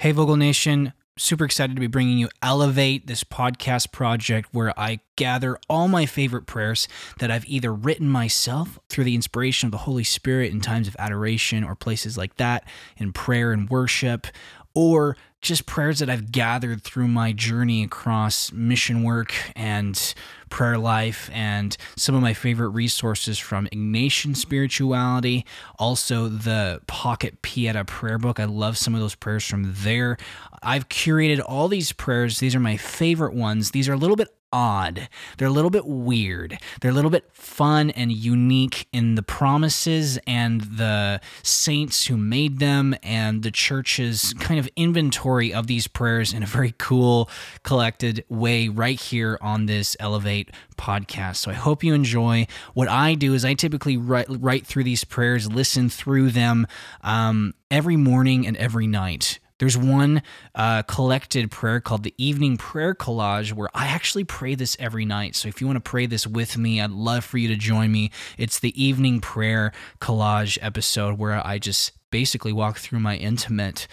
Hey, Vogel Nation. Super excited to be bringing you Elevate, this podcast project where I gather all my favorite prayers that I've either written myself through the inspiration of the Holy Spirit in times of adoration or places like that, in prayer and worship, or just prayers that I've gathered through my journey across mission work and prayer life, and some of my favorite resources from Ignatian spirituality, also the Pocket Pieta prayer book. I love some of those prayers from there. I've curated all these prayers. These are my favorite ones. These are a little bit odd. They're a little bit weird. They're a little bit fun and unique in the promises and the saints who made them and the church's kind of inventory of these prayers in a very cool, collected way right here on this Elevate podcast. So I hope you enjoy. What I do is I typically write, write through these prayers, listen through them um, every morning and every night. There's one uh, collected prayer called the Evening Prayer Collage where I actually pray this every night. So if you want to pray this with me, I'd love for you to join me. It's the Evening Prayer Collage episode where I just basically walk through my intimate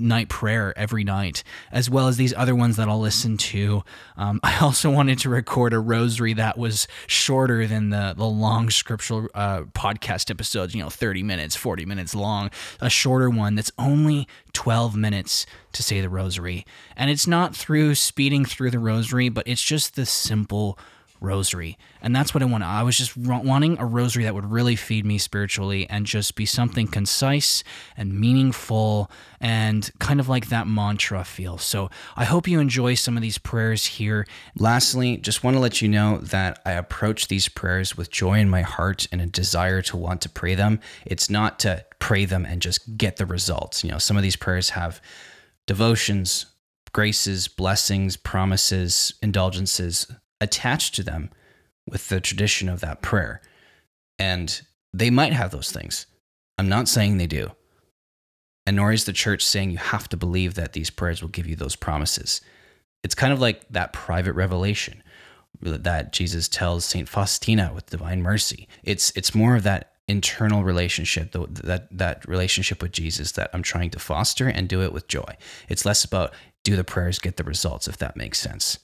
night prayer every night, as well as these other ones that I'll listen to. Um, I also wanted to record a rosary that was shorter than the the long scriptural uh, podcast episodes. You know, thirty minutes, forty minutes long. A shorter one that's only twelve minutes to say the rosary, and it's not through speeding through the rosary, but it's just the simple rosary. And that's what I want. I was just wanting a rosary that would really feed me spiritually and just be something concise and meaningful and kind of like that mantra feel. So I hope you enjoy some of these prayers here. Lastly, just want to let you know that I approach these prayers with joy in my heart and a desire to want to pray them. It's not to pray them and just get the results. You know, some of these prayers have devotions, graces, blessings, promises, indulgences attached to them with the tradition of that prayer. And they might have those things. I'm not saying they do. And nor is the church saying you have to believe that these prayers will give you those promises. It's kind of like that private revelation that Jesus tells Saint Faustina with divine mercy. It's it's more of that internal relationship, that that relationship with Jesus that I'm trying to foster and do it with joy. It's less about do the prayers get the results if that makes sense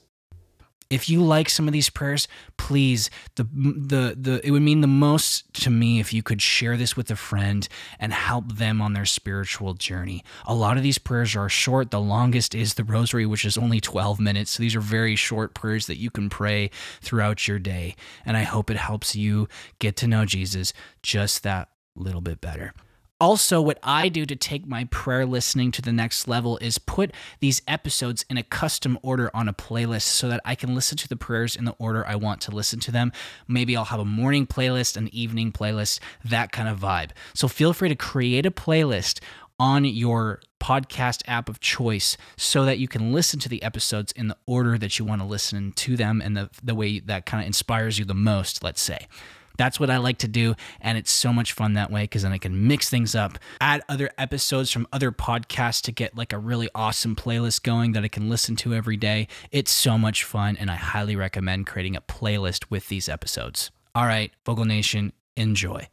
if you like some of these prayers, please the the the it would mean the most to me if you could share this with a friend and help them on their spiritual journey. A lot of these prayers are short. The longest is the rosary which is only 12 minutes. So these are very short prayers that you can pray throughout your day, and I hope it helps you get to know Jesus just that little bit better. Also, what I do to take my prayer listening to the next level is put these episodes in a custom order on a playlist so that I can listen to the prayers in the order I want to listen to them. Maybe I'll have a morning playlist, an evening playlist, that kind of vibe. So feel free to create a playlist on your podcast app of choice so that you can listen to the episodes in the order that you want to listen to them and the, the way that kind of inspires you the most, let's say. That's what I like to do. And it's so much fun that way because then I can mix things up, add other episodes from other podcasts to get like a really awesome playlist going that I can listen to every day. It's so much fun. And I highly recommend creating a playlist with these episodes. All right, Vogel Nation, enjoy.